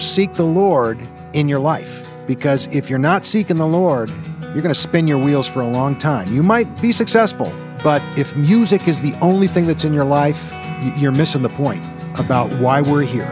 seek the Lord in your life. Because if you're not seeking the Lord, you're going to spin your wheels for a long time. You might be successful, but if music is the only thing that's in your life, you're missing the point about why we're here.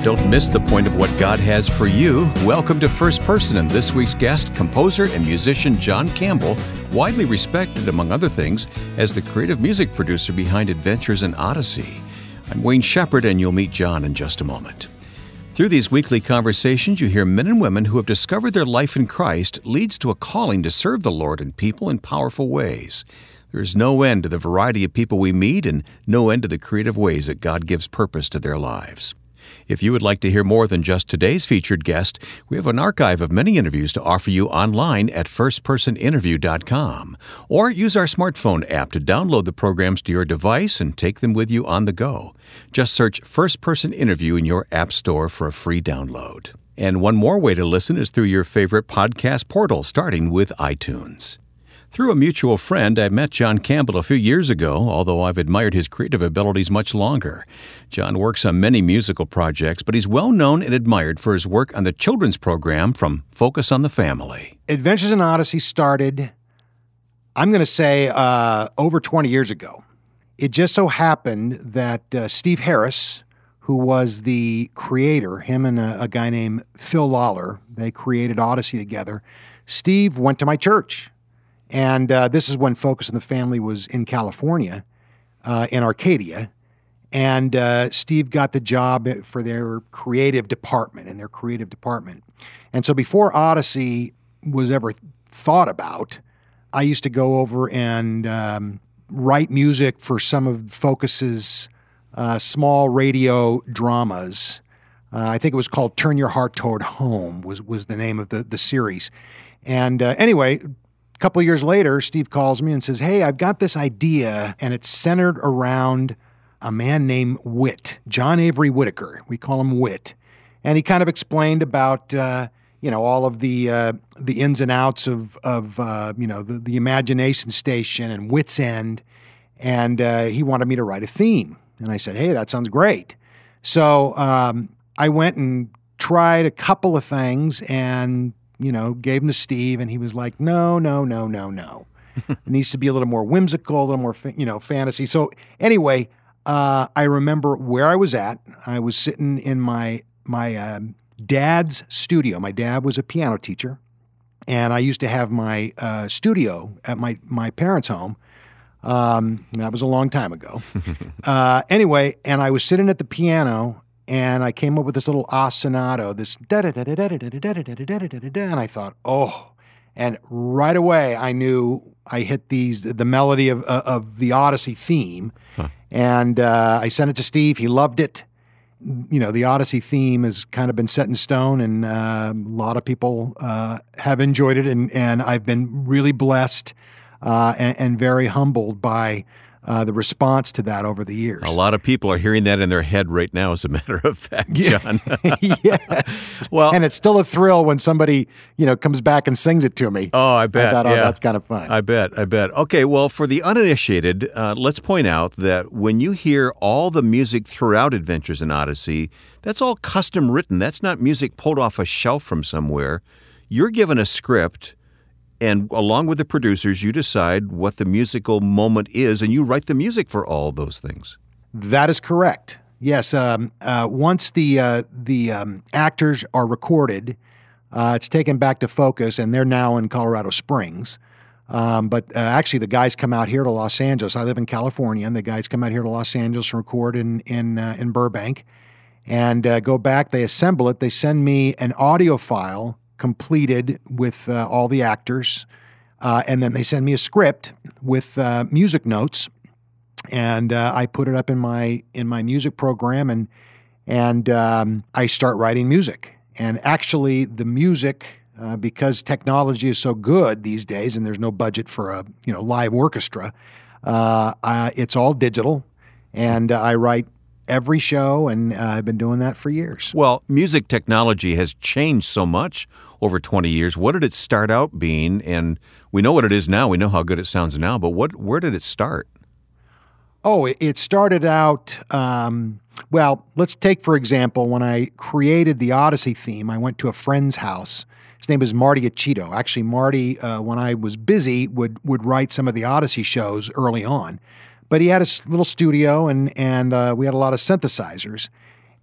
Don't miss the point of what God has for you. Welcome to First Person and this week's guest, composer and musician John Campbell, widely respected, among other things, as the creative music producer behind Adventures in Odyssey. I'm Wayne Shepherd, and you'll meet John in just a moment. Through these weekly conversations, you hear men and women who have discovered their life in Christ leads to a calling to serve the Lord and people in powerful ways. There is no end to the variety of people we meet and no end to the creative ways that God gives purpose to their lives. If you would like to hear more than just today's featured guest, we have an archive of many interviews to offer you online at firstpersoninterview.com. Or use our smartphone app to download the programs to your device and take them with you on the go. Just search First Person Interview in your App Store for a free download. And one more way to listen is through your favorite podcast portal, starting with iTunes. Through a mutual friend, I met John Campbell a few years ago, although I've admired his creative abilities much longer. John works on many musical projects, but he's well known and admired for his work on the children's program from Focus on the Family. Adventures in Odyssey started, I'm going to say, uh, over 20 years ago. It just so happened that uh, Steve Harris, who was the creator, him and a, a guy named Phil Lollar, they created Odyssey together. Steve went to my church and uh, this is when Focus and the Family was in California, uh, in Arcadia. And uh, Steve got the job for their creative department, in their creative department. And so before Odyssey was ever thought about, I used to go over and um, write music for some of Focus's uh, small radio dramas. Uh, I think it was called "Turn Your Heart Toward Home" was was the name of the the series. And uh, anyway, a couple years later, Steve calls me and says, Hey, I've got this idea, and it's centered around a man named Whit, John Avery Whitaker. We call him Whit. And he kind of explained about, uh, you know, all of the uh, the ins and outs of, of uh, you know, the, the Imagination Station and Whit's End. And uh, he wanted me to write a theme. And I said, Hey, that sounds great. So um, I went and tried a couple of things and you know, gave him to Steve, and he was like, no, no, no, no, no. it needs to be a little more whimsical, a little more, you know, fantasy. So anyway, uh, I remember where I was at. I was sitting in my my um, dad's studio. My dad was a piano teacher, and I used to have my uh, studio at my my parents' home. Um, that was a long time ago. uh, anyway, and I was sitting at the piano, and I came up with this little ostinato, this da da da da da da da da da da da da da, and I thought, oh, and right away I knew I hit these the melody of of the Odyssey theme, and I sent it to Steve. He loved it. You know, the Odyssey theme has kind of been set in stone, and a lot of people have enjoyed it, and and I've been really blessed and very humbled by uh, the response to that over the years. A lot of people are hearing that in their head right now, as a matter of fact, John. yes. well, and it's still a thrill when somebody you know comes back and sings it to me. Oh, I bet. I thought, oh, yeah. that's kind of fun. I bet. I bet. Okay. Well, for the uninitiated, uh, let's point out that when you hear all the music throughout Adventures in Odyssey, that's all custom written. That's not music pulled off a shelf from somewhere. You're given a script and along with the producers, you decide what the musical moment is, and you write the music for all those things. That is correct. Yes. Um, uh, once the uh, the um, actors are recorded, uh, it's taken back to Focus, and they're now in Colorado Springs. Um, but uh, actually, the guys come out here to Los Angeles. I live in California, and the guys come out here to Los Angeles and record in in uh, in Burbank, and uh, go back. They assemble it. They send me an audio file completed with uh, all the actors. Uh, and then they send me a script with uh, music notes, and uh, I put it up in my in my music program, and and um, I start writing music. And actually, the music, uh, because technology is so good these days, and there's no budget for a you know live orchestra, uh, it's all digital, and I write every show, and uh, I've been doing that for years. Well, music technology has changed so much over 20 years. What did it start out being? And we know what it is now. We know how good it sounds now, but what where did it start? Oh, it, started out. Um, well, let's take for example when I created the Odyssey theme. I went to a friend's house. His name is Marty Acito. Actually, Marty, uh, when I was busy, would would write some of the Odyssey shows early on. But he had a little studio, and and uh, we had a lot of synthesizers,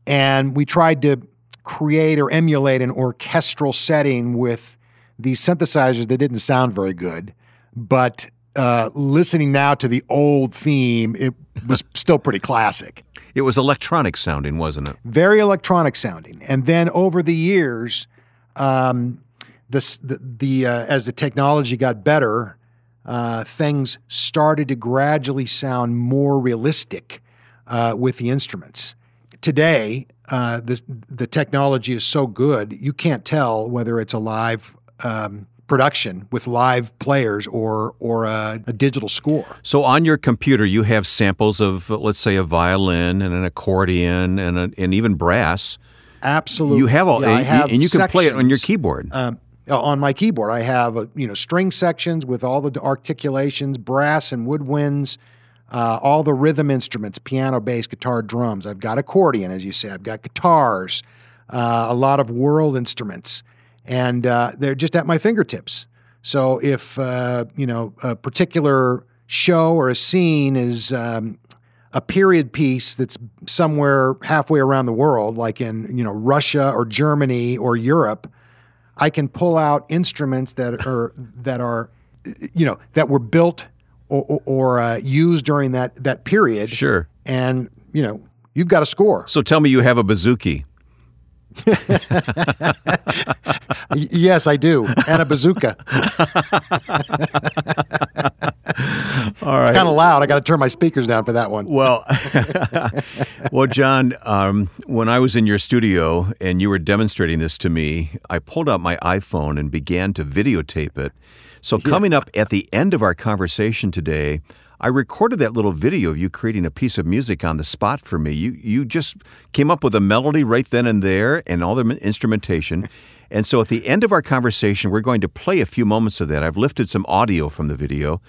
and we tried to create or emulate an orchestral setting with these synthesizers that didn't sound very good, but uh, listening now to the old theme, it was still pretty classic. It was electronic sounding, wasn't it? Very electronic sounding. And then over the years, um, this, the, the uh, as the technology got better, uh, things started to gradually sound more realistic uh, with the instruments. Today, uh, the the technology is so good you can't tell whether it's a live um, production with live players or or a, a, digital score. So on your computer, you have samples of, let's say, a violin and an accordion and a, and even brass. Absolutely, you have all, yeah, have and you can sections, play it on your keyboard. Um, on my keyboard, I have a, you know string sections with all the articulations, brass and woodwinds. Uh, all the rhythm instruments piano, bass, guitar, drums. I've got accordion, as you said. I've got guitars, uh, a lot of world instruments and uh, they're just at my fingertips. So if uh, you know a particular show or a scene is um, a period piece that's somewhere halfway around the world, like in you know Russia or Germany or Europe, I can pull out instruments that are that are you know that were built or, or, or uh, used during that that period. Sure. And you know you've got a score. So tell me you have a bouzouki. yes, I do. And a bazooka. All right. It's kind of loud. I got to turn my speakers down for that one. Well, well, John, um, when I was in your studio and you were demonstrating this to me, I pulled out my iPhone and began to videotape it. So, coming up at the end of our conversation today, I recorded that little video of you creating a piece of music on the spot for me. You you just came up with a melody right then and there and all the instrumentation. And so at the end of our conversation, we're going to play a few moments of that. I've lifted some audio from the video.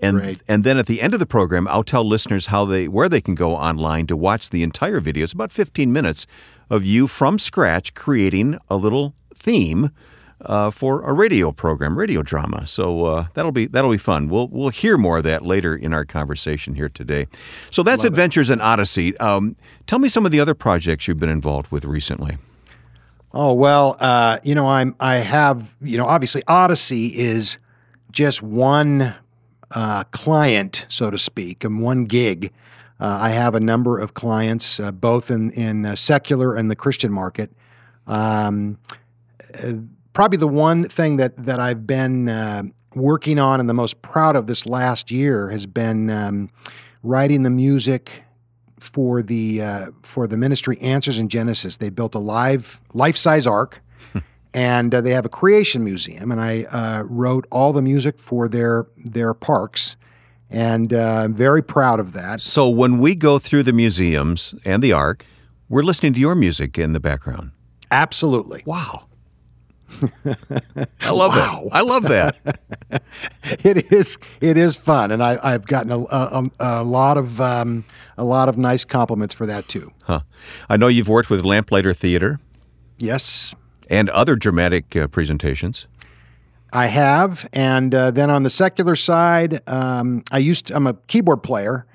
And Great. and then at the end of the program, I'll tell listeners how they where they can go online to watch the entire video. It's about 15 minutes of you from scratch creating a little theme uh, for a radio program, radio drama. So uh, that'll be that'll be fun. We'll we'll hear more of that later in our conversation here today. So that's Love Adventures in Odyssey. Um, tell me some of the other projects you've been involved with recently. Oh well, uh, you know I'm I have you know obviously Odyssey is just one uh, client, so to speak, and one gig. Uh, I have a number of clients, uh, both in in secular and the Christian market. Um, probably the one thing that that I've been uh, working on and the most proud of this last year has been um, writing the music for the uh, for the ministry Answers in Genesis. They built a live life size ark. and uh, they have a creation museum, and I uh, wrote all the music for their their parks, and uh, I'm very proud of that. So when we go through the museums and the ark, we're listening to your music in the background. Absolutely. Wow. I love wow. I love that. it is. It is fun, and I, have gotten a, a, a, lot of um, a lot of nice compliments for that too. Huh. I know you've worked with Lamplighter Theater. Yes. And other dramatic uh, presentations. I have, and uh, then on the secular side, um, I used. To, I'm a keyboard player,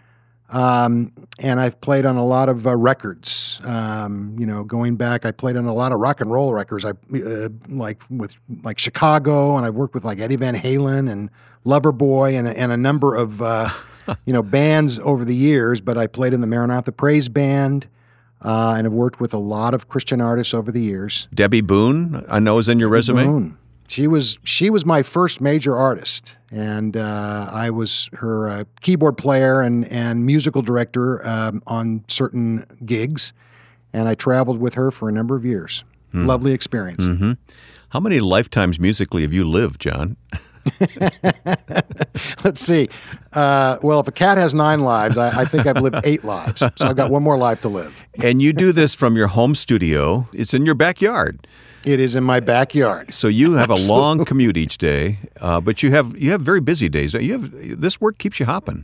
um, and I've played on a lot of uh, records. Um, you know, going back, I played on a lot of rock and roll records. I uh, like with like Chicago, and I've worked with like Eddie Van Halen and Loverboy, and and a number of uh, you know bands over the years. But I played in the Maranatha Praise Band. Uh, and have worked with a lot of Christian artists over the years. Debby Boone, I know, is in your Debby resume. Boone. She was she was my first major artist, and uh, I was her uh, keyboard player and and musical director um, on certain gigs, and I traveled with her for a number of years. Hmm. Lovely experience. Mm-hmm. How many lifetimes musically have you lived, John? Let's see. Uh, well, if a cat has nine lives, I, I, think I've lived eight lives. So I've got one more life to live. And you do this from your home studio. It's in your backyard. It is in my backyard. So you have a long commute each day, uh, but you have you have very busy days. You have this work keeps you hopping.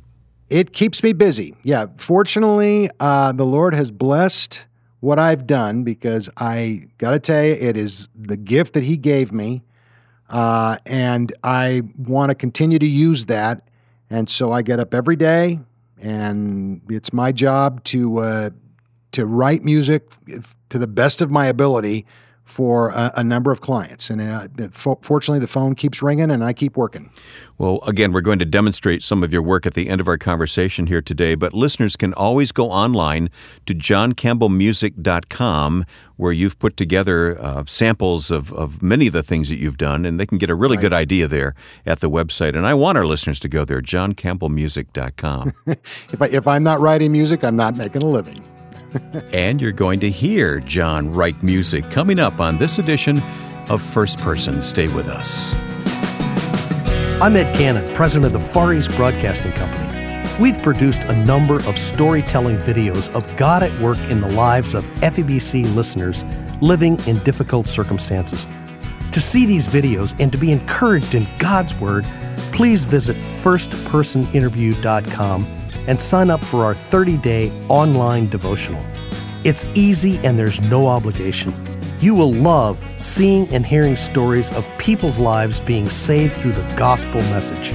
It keeps me busy. Yeah. Fortunately, uh, the Lord has blessed what I've done because I got to tell you, it is the gift that He gave me. Uh, and I want to continue to use that. And so I get up every day, and it's my job to uh, to write music to the best of my ability for a, a number of clients. And uh, fortunately, the phone keeps ringing and I keep working. Well, again, we're going to demonstrate some of your work at the end of our conversation here today, but listeners can always go online to johncampbellmusic.com where you've put together uh, samples of, of many of the things that you've done, and they can get a really right. good idea there at the website. And I want our listeners to go there, johncampbellmusic.com. if, I, if I'm not writing music, I'm not making a living and you're going to hear John write music coming up on this edition of First Person. Stay with us. I'm Ed Cannon, president of the Far East Broadcasting Company. We've produced a number of storytelling videos of God at work in the lives of FEBC listeners living in difficult circumstances. To see these videos and to be encouraged in God's Word, please visit firstpersoninterview.com and sign up for our 30 day online devotional. It's easy and there's no obligation. You will love seeing and hearing stories of people's lives being saved through the gospel message.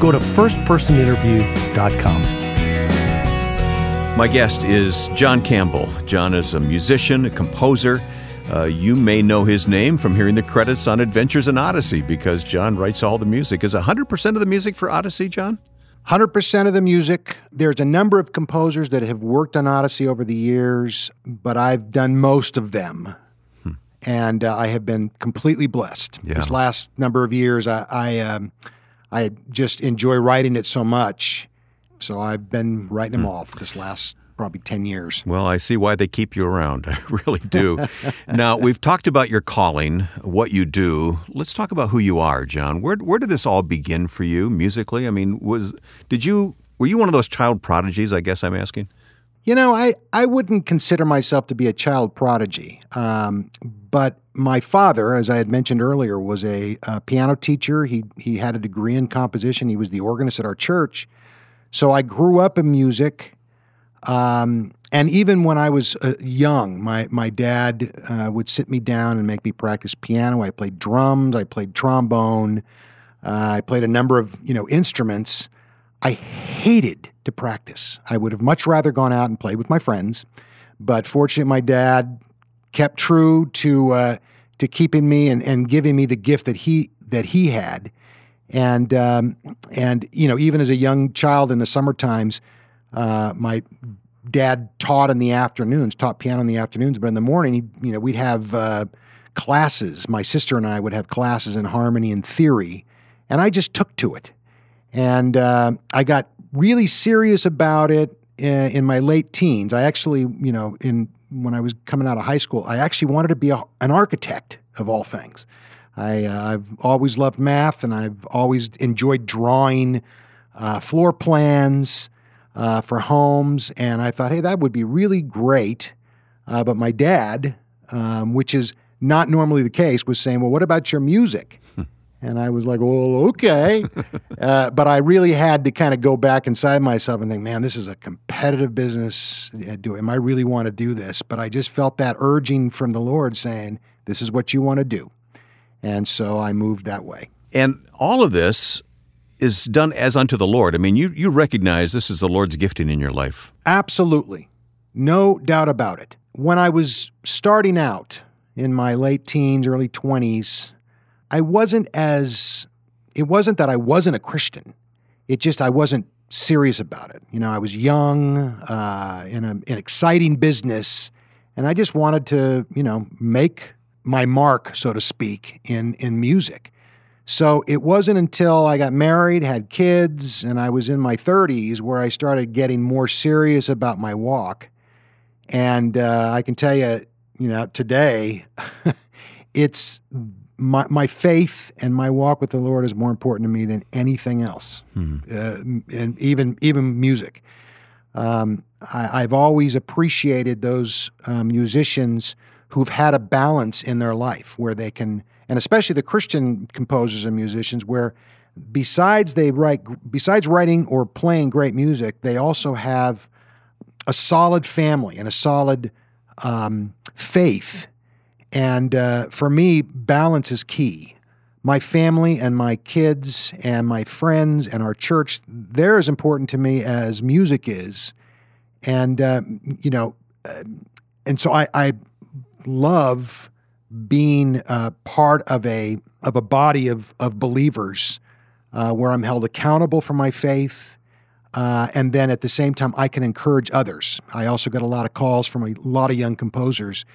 Go to firstpersoninterview.com. My guest is John Campbell. John is a musician, a composer. Uh, you may know his name from hearing the credits on Adventures in Odyssey because John writes all the music. Is 100% of the music for Odyssey, John? 100% of the music. There's a number of composers that have worked on Odyssey over the years, but I've done most of them. Hmm. And uh, I have been completely blessed. Yeah. This last number of years, I, I, um, I just enjoy writing it so much. So I've been writing them hmm. all for this last probably 10 years. Well, I see why they keep you around. I really do. now, we've talked about your calling, what you do. Let's talk about who you are, John. Where, where did this all begin for you musically? I mean, was did you were you one of those child prodigies, I guess I'm asking? You know, I, I wouldn't consider myself to be a child prodigy. Um, but my father, as I had mentioned earlier, was a, a piano teacher. He, he had a degree in composition. He was the organist at our church. So I grew up in music. Um, and even when I was uh, young, my my dad uh, would sit me down and make me practice piano. I played drums, I played trombone, uh, I played a number of you know instruments. I hated to practice. I would have much rather gone out and played with my friends, but fortunately, my dad kept true to uh, to keeping me and, and giving me the gift that he that he had, and um, and you know even as a young child in the summer times uh, my dad taught in the afternoons, taught piano in the afternoons, but in the morning, he, you know, we'd have uh, classes. My sister and I would have classes in harmony and theory, and I just took to it, and uh, I got really serious about it in, uh, in, my late teens. I actually, you know, in when I was coming out of high school, I actually wanted to be a, an architect of all things. I, have uh, always loved math, and I've always enjoyed drawing uh, floor plans uh, for homes. And I thought, hey, that would be really great. Uh, but my dad, um, which is not normally the case, was saying, well, what about your music? and I was like, well, okay. uh, but I really had to kind of go back inside myself and think, man, this is a competitive business. Do am I really want to do this? But I just felt that urging from the Lord saying, this is what you want to do. And so I moved that way. And all of this is done as unto the Lord. I mean, you, you recognize this is the Lord's gifting in your life. Absolutely. No doubt about it. When I was starting out in my late teens, early 20s, I wasn't as, it wasn't that I wasn't a Christian. It just, I wasn't serious about it. You know, I was young, uh, in a, an exciting business, and I just wanted to, you know, make my mark, so to speak, in, in music. So it wasn't until I got married, had kids, and I was in my 30s where I started getting more serious about my walk. And uh, I can tell you, you know, today, it's my, my faith and my walk with the Lord is more important to me than anything else, uh, and even even music. Um, I, I've always appreciated those uh, musicians who've had a balance in their life where they can, and especially the Christian composers and musicians, where besides they write, besides writing or playing great music, they also have a solid family and a solid um, faith. And uh, for me, balance is key. My family and my kids and my friends and our church, they're as important to me as music is. And, uh, you know, uh, and so I, I love being uh, part of a, of a body of, of believers uh, where I'm held accountable for my faith. Uh, and then at the same time, I can encourage others. I also get a lot of calls from a lot of young composers.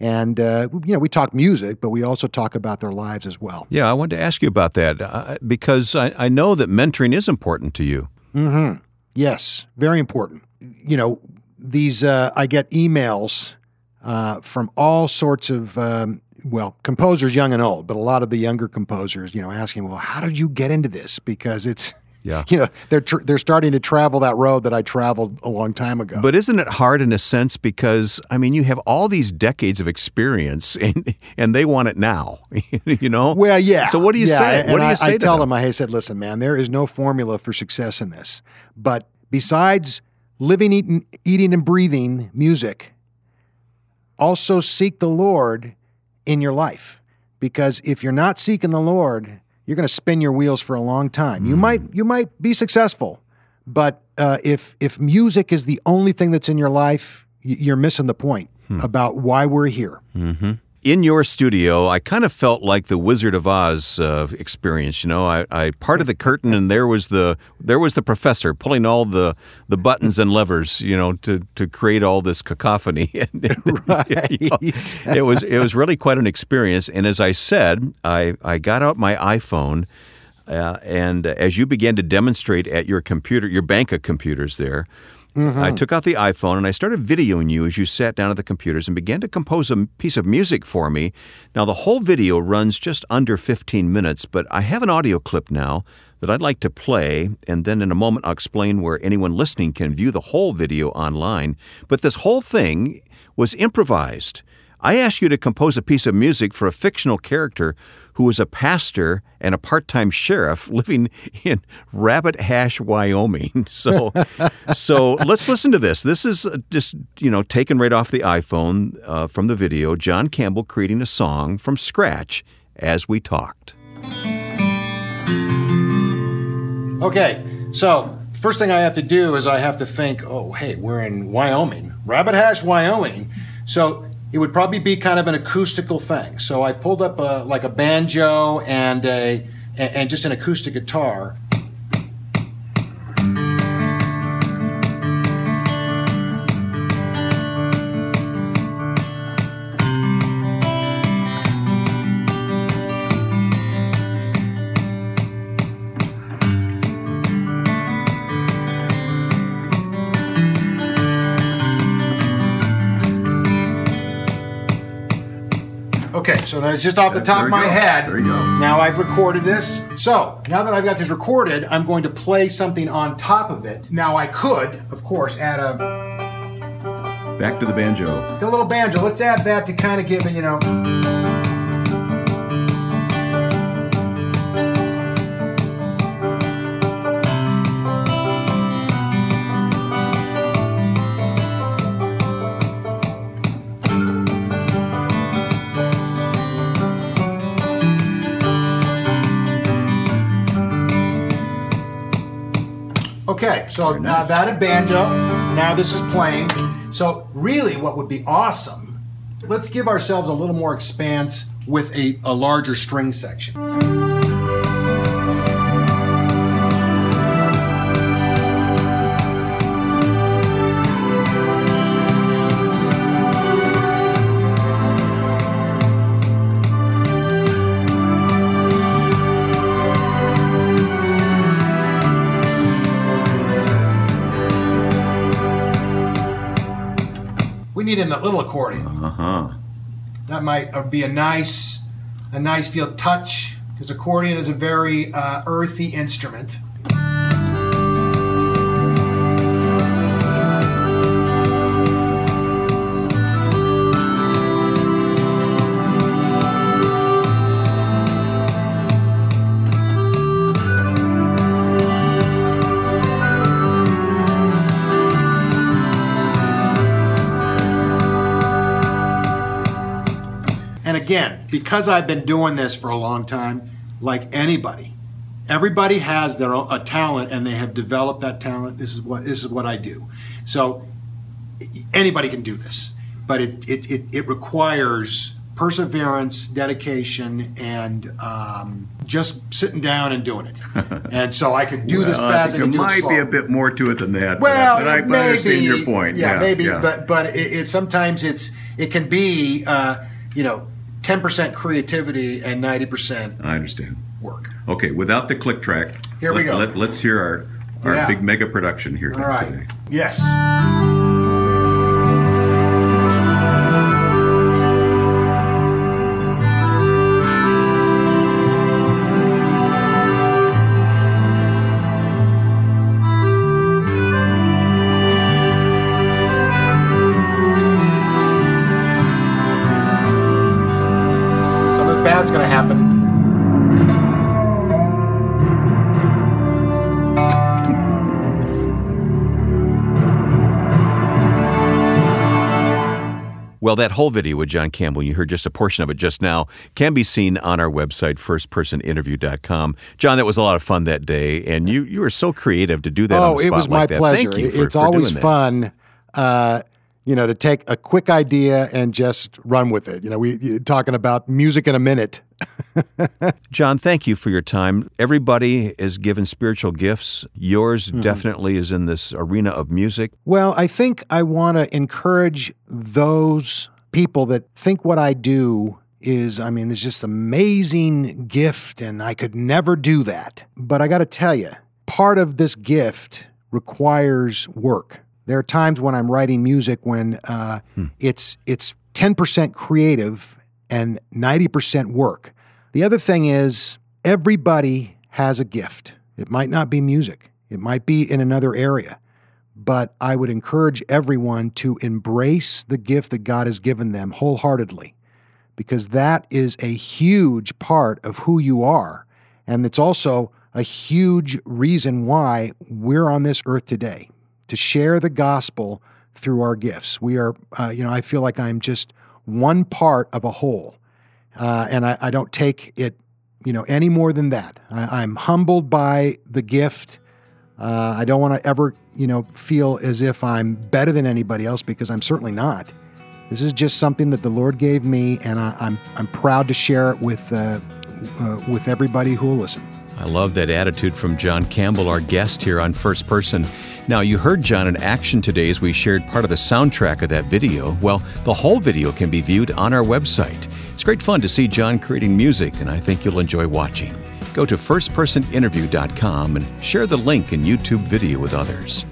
And, uh, you know, we talk music, but we also talk about their lives as well. Yeah, I wanted to ask you about that uh, because I, I know that mentoring is important to you. Mm-hmm. Yes, very important. You know, these, uh, I get emails uh, from all sorts of, um, well, composers, young and old, but a lot of the younger composers, you know, asking, well, how did you get into this? Because it's, Yeah. you know, they're tr- they're starting to travel that road that I traveled a long time ago. But isn't it hard in a sense because I mean you have all these decades of experience and and they want it now, you know? Well, yeah. So what do you yeah, say? and What do you I, say I tell them? them, I said, listen, man, there is no formula for success in this. But besides living, eating, eating, and breathing music, also seek the Lord in your life. Because if you're not seeking the Lord, you're going to spin your wheels for a long time. You might hmm. you might be successful, but uh, if if music is the only thing that's in your life, you're missing the point hmm. about why we're here. Mm-hmm. In your studio, I kind of felt like the Wizard of Oz uh, experience. You know, I, I parted the curtain, and there was the there was the professor pulling all the, the buttons and levers. You know, to, to create all this cacophony. And, you know, it was it was really quite an experience. And as I said, I I got out my iPhone. Uh, and as you began to demonstrate at your computer, your bank of computers there, I mm-hmm. took out the iPhone and I started videoing you as you sat down at the computers and began to compose a piece of music for me. Now, the whole video runs just under 15 minutes, but I have an audio clip now that I'd like to play, and then in a moment I'll explain where anyone listening can view the whole video online. But this whole thing was improvised. I asked you to compose a piece of music for a fictional character who is a pastor and a part-time sheriff living in Rabbit Hash, Wyoming. So, so let's listen to this. This is uh, just you know taken right off the iPhone uh, from the video. John Campbell creating a song from scratch as we talked. Okay, so first thing I have to do is I have to think, oh, hey, we're in Wyoming, Rabbit Hash, Wyoming. So it would probably be kind of an acoustical thing. So I pulled up a, like a banjo and a and just an acoustic guitar. That's just off the top there of my go. head. There you go. Now I've recorded this. So now that I've got this recorded, I'm going to play something on top of it. Now I could, of course, add a, Back to the banjo. a little banjo. Let's add that to kind of give it, you know. So now nice. that a banjo, now this is playing. So really what would be awesome, let's give ourselves a little more expanse with a, a larger string section. We need a little accordion. Uh huh. That might uh, be a nice, a nice feel touch because accordion is a very uh, earthy instrument. Again, because I've been doing this for a long time, like anybody, everybody has their own, a talent and they have developed that talent. This is what this is what I do. So anybody can do this, but it it, it, it requires perseverance, dedication, and um, just sitting down and doing it. and so I could do this Well, I fast. think I could there do it might be a bit more to it than that. Well, but I, but I understand your point. Yeah, maybe, yeah. but but it, it sometimes it's it can be uh, you know ten percent creativity and ninety percent I understand. work. Okay, without the click track, Here we let, go. Let, us hear our, our Yeah. big mega production here All right. today. Yes. Well, that whole video with John Campbell, you heard just a portion of it just now, can be seen on our website, firstpersoninterview.com. John, that was a lot of fun that day, and you, you were so creative to do that on Oh, the it was spot my like that. pleasure. Thank you for, it's for always fun, uh, you know, to take a quick idea and just run with it. You know, we talking about music in a minute. John, thank you for your time. Everybody is given spiritual gifts. Yours Mm-hmm. definitely is in this arena of music. Well, I think I want to encourage those people that think what I do is, I mean, there's just amazing gift, and I could never do that. But I got to tell you, part of this gift requires work. There are times when I'm writing music when uh, it's it's 10% creative and 90% work. The other thing is everybody has a gift. It might not be music. It might be in another area but I would encourage everyone to embrace the gift that God has given them wholeheartedly because that is a huge part of who you are. And it's also a huge reason why we're on this earth today to share the gospel through our gifts. We are, uh, you know, I feel like I'm just one part of a whole. Uh, and I, I don't take it, you know, any more than that. I, I'm humbled by the gift. Uh, I don't want to ever, you know, feel as if I'm better than anybody else because I'm certainly not. This is just something that the Lord gave me, and I, I'm I'm proud to share it with uh, uh, with everybody who will listen. I love that attitude from John Campbell, our guest here on First Person. Now, you heard John in action today as we shared part of the soundtrack of that video. Well, the whole video can be viewed on our website. It's great fun to see John creating music, and I think you'll enjoy watching. Go to firstpersoninterview.com and share the link in YouTube video with others.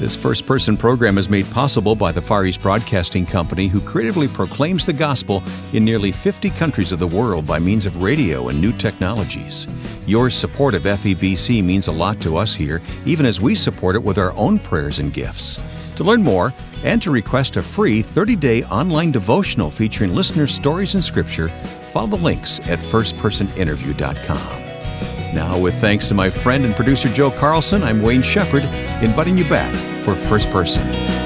This first person program is made possible by the Far East Broadcasting Company, who creatively proclaims the gospel in nearly 50 countries of the world by means of radio and new technologies. Your support of FEBC means a lot to us here, even as we support it with our own prayers and gifts. To learn more and to request a free 30 day online devotional featuring listener stories and scripture, follow the links at firstpersoninterview.com. Now, with thanks to my friend and producer Joe Carlson, I'm Wayne Shepherd, inviting you back for First Person.